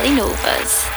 Cali Novas.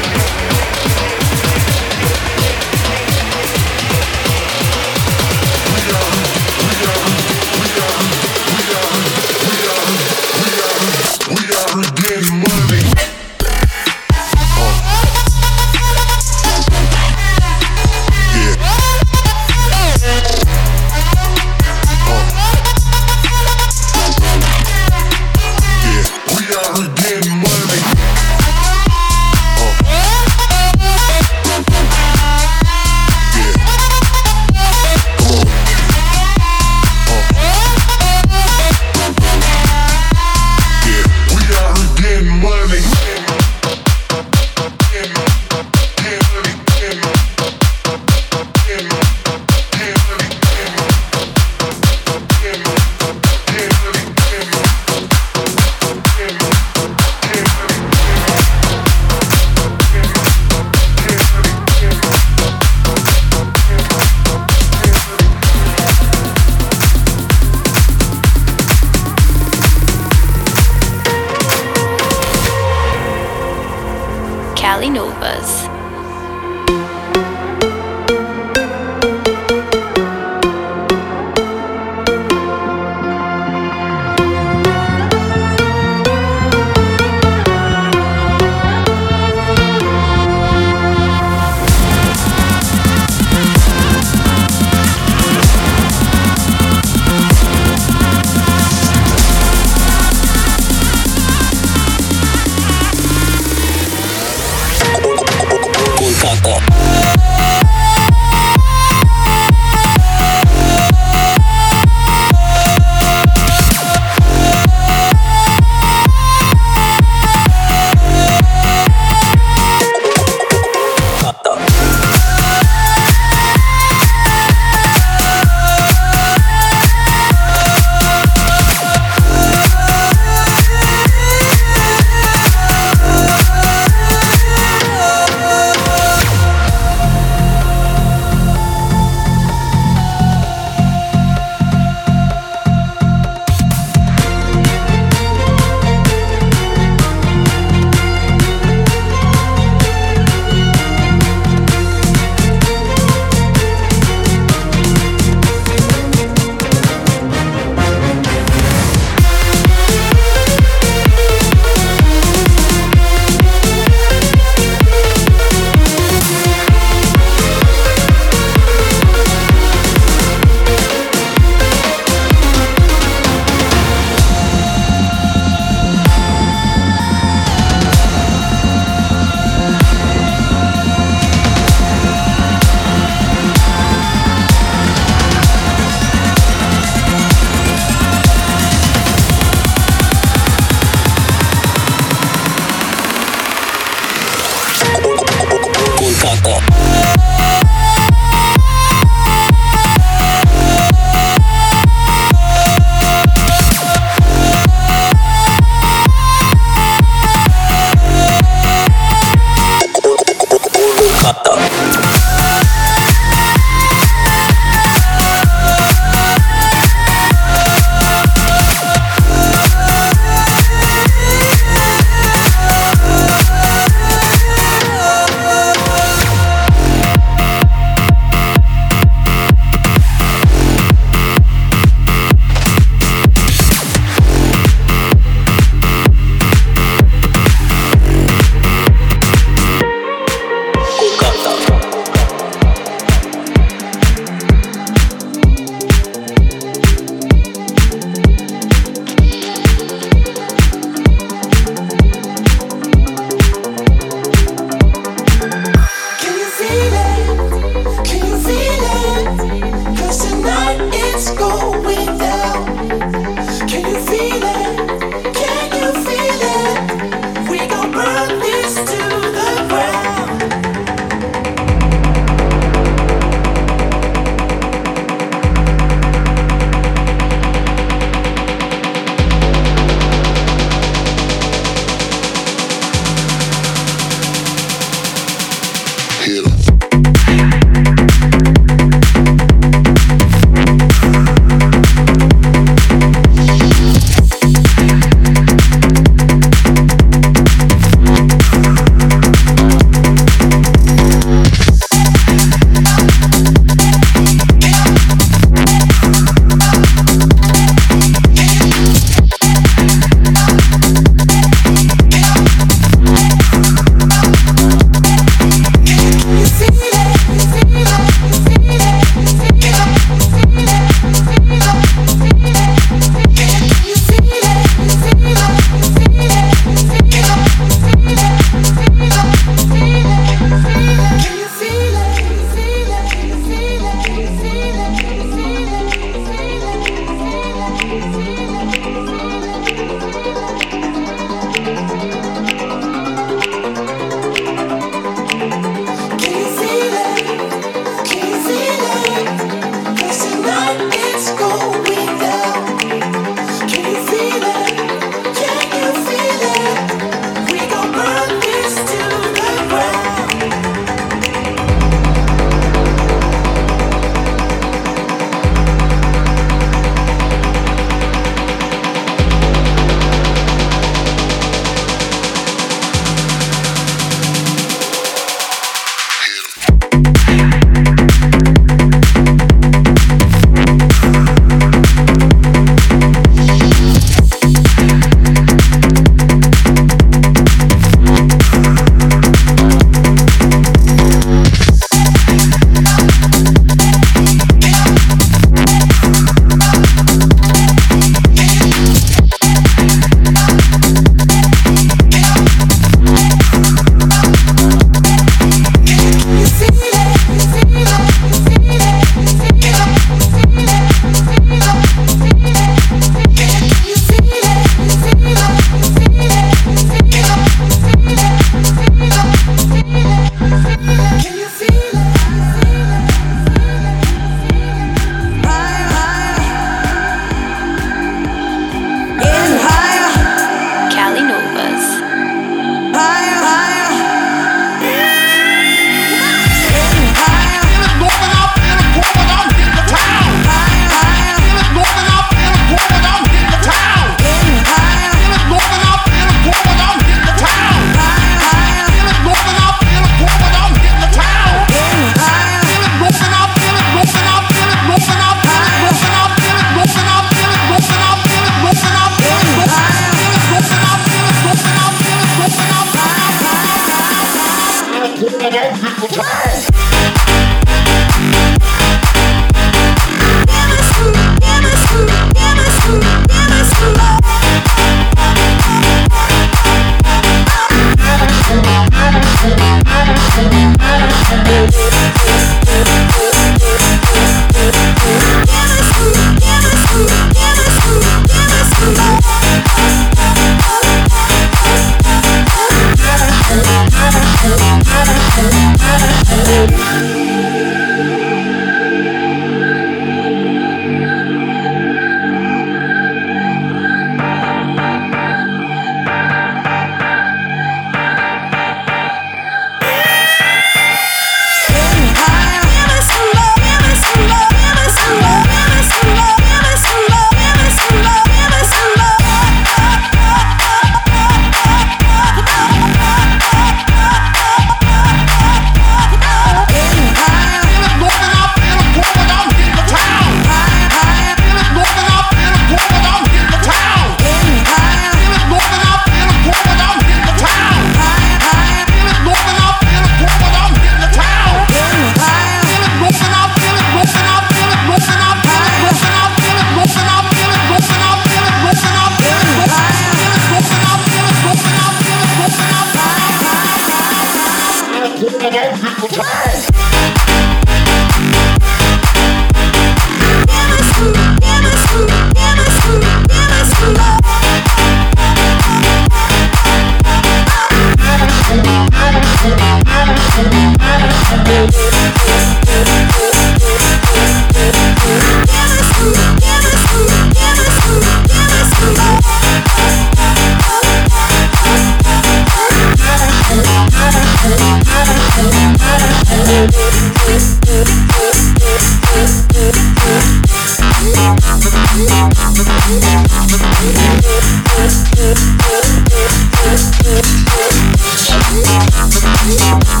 Thank you.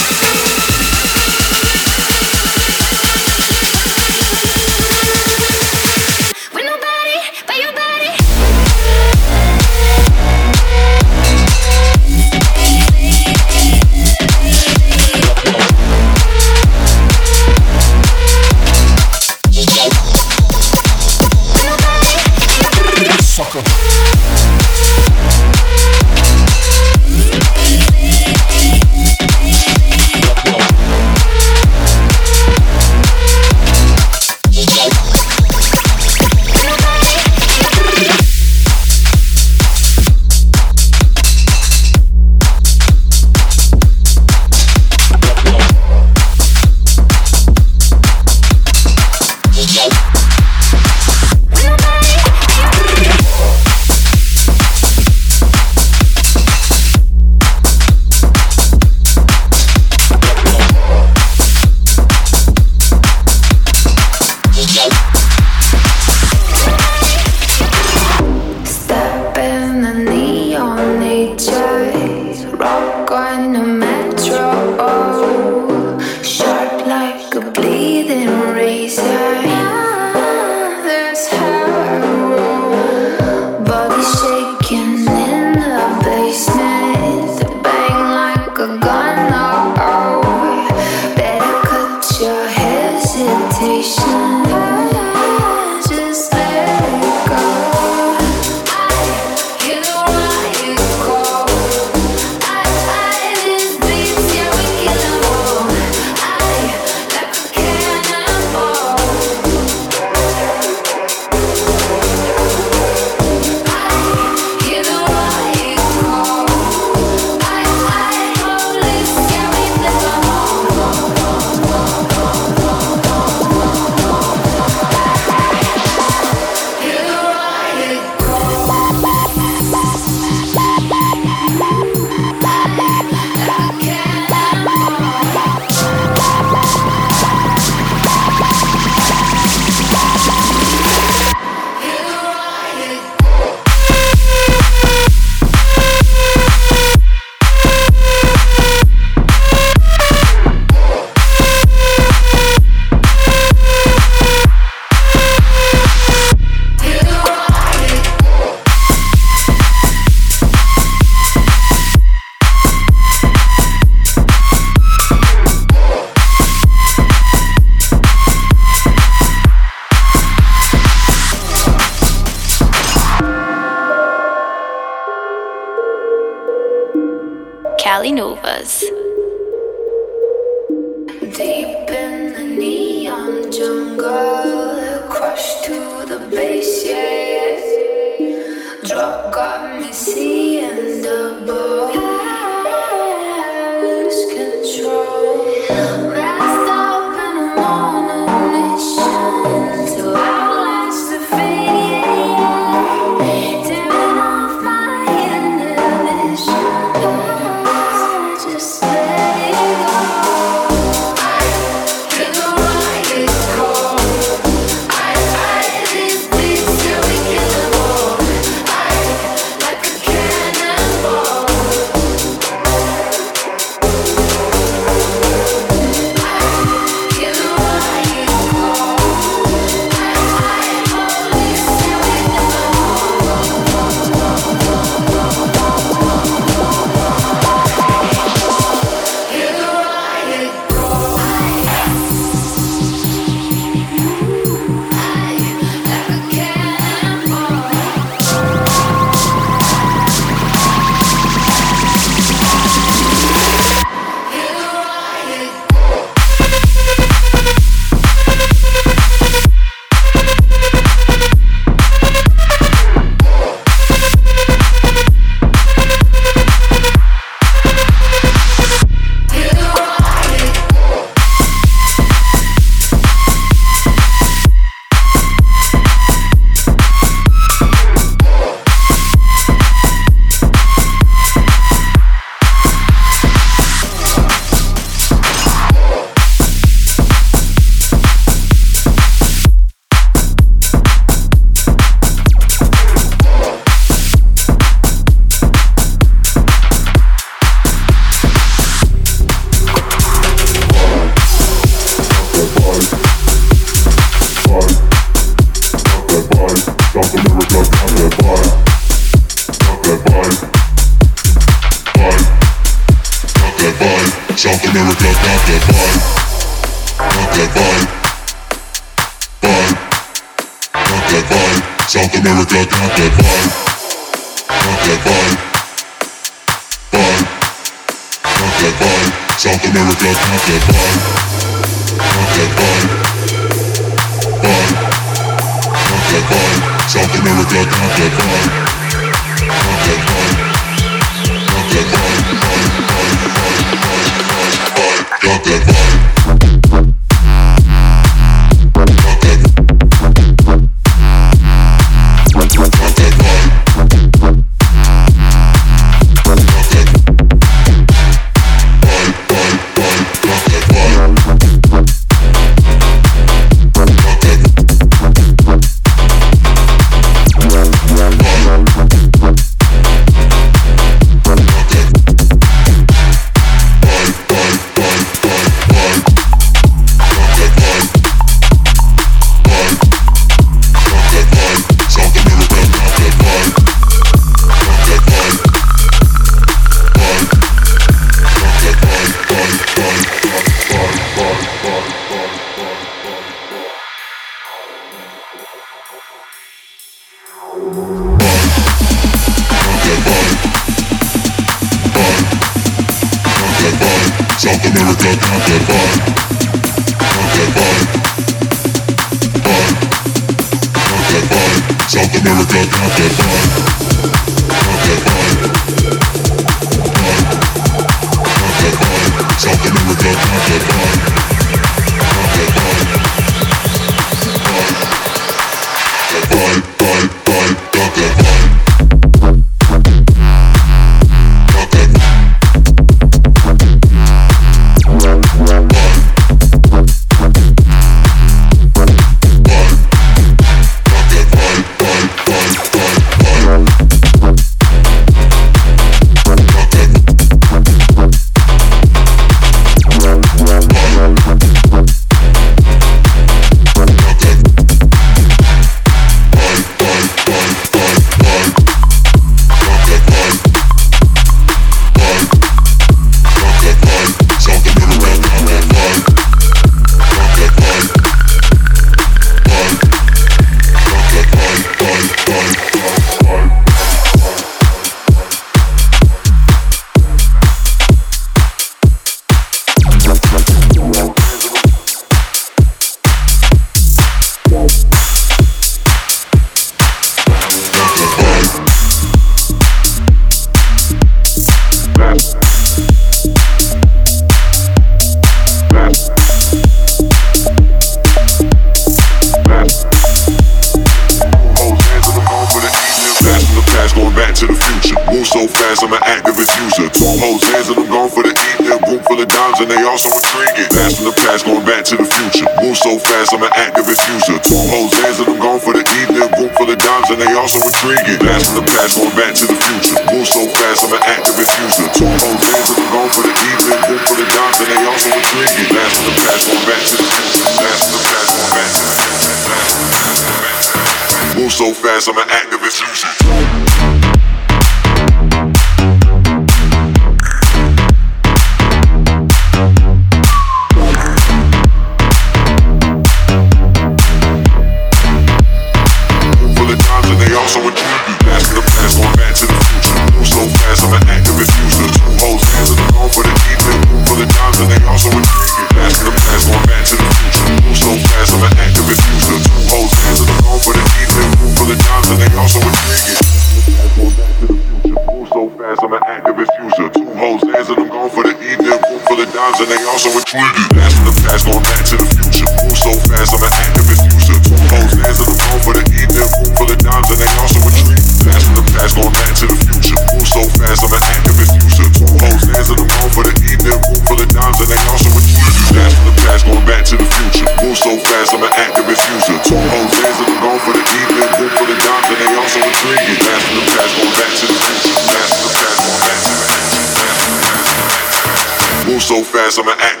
Fast, I'm an activist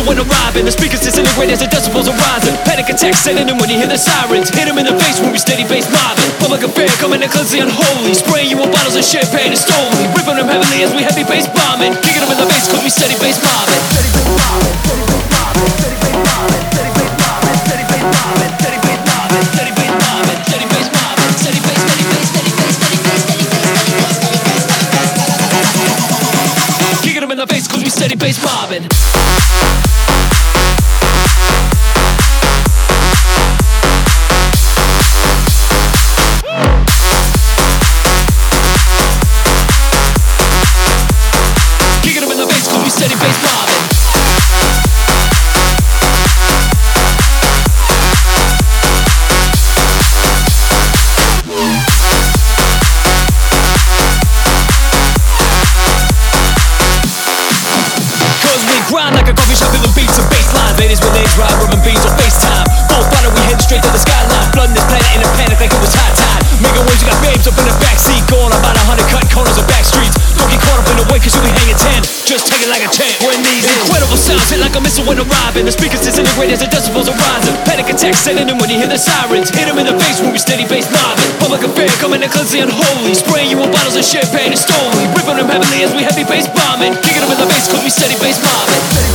missile when arriving. The speakers disintegrate as the decibels are rising. Panic attacks setting in when you hear the sirens. Hit them in the face when we steady bass mobbing. Public affair coming in cleanse the unholy. Spraying you with bottles of champagne and stolen. Ripping them heavily as we heavy bass bombing. Kicking them in the face cause we steady bass mobbing. Steady bass mobbing. Steady bass mobbing. Steady bass mobbing. When arriving. The speakers disintegrate as the decibels are rising. Panic attacks setting in when you hear the sirens. Hit them in the face when we steady bass mobbing. Public affair coming cleanse the unholy. Spraying you with bottles of champagne and stolen. Ripping them heavily as we heavy bass bombing. Kicking them in the face cause we steady bass mobbing. Steady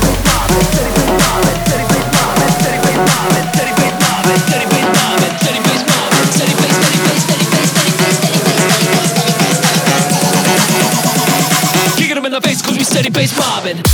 bass mobbing. Steady bass mobbing. Steady bass mobbing. Steady bass mobbing. Steady bass mobbing. Steady bass. Steady bass. Steady bass. Steady bass. In the we steady bass mobbing.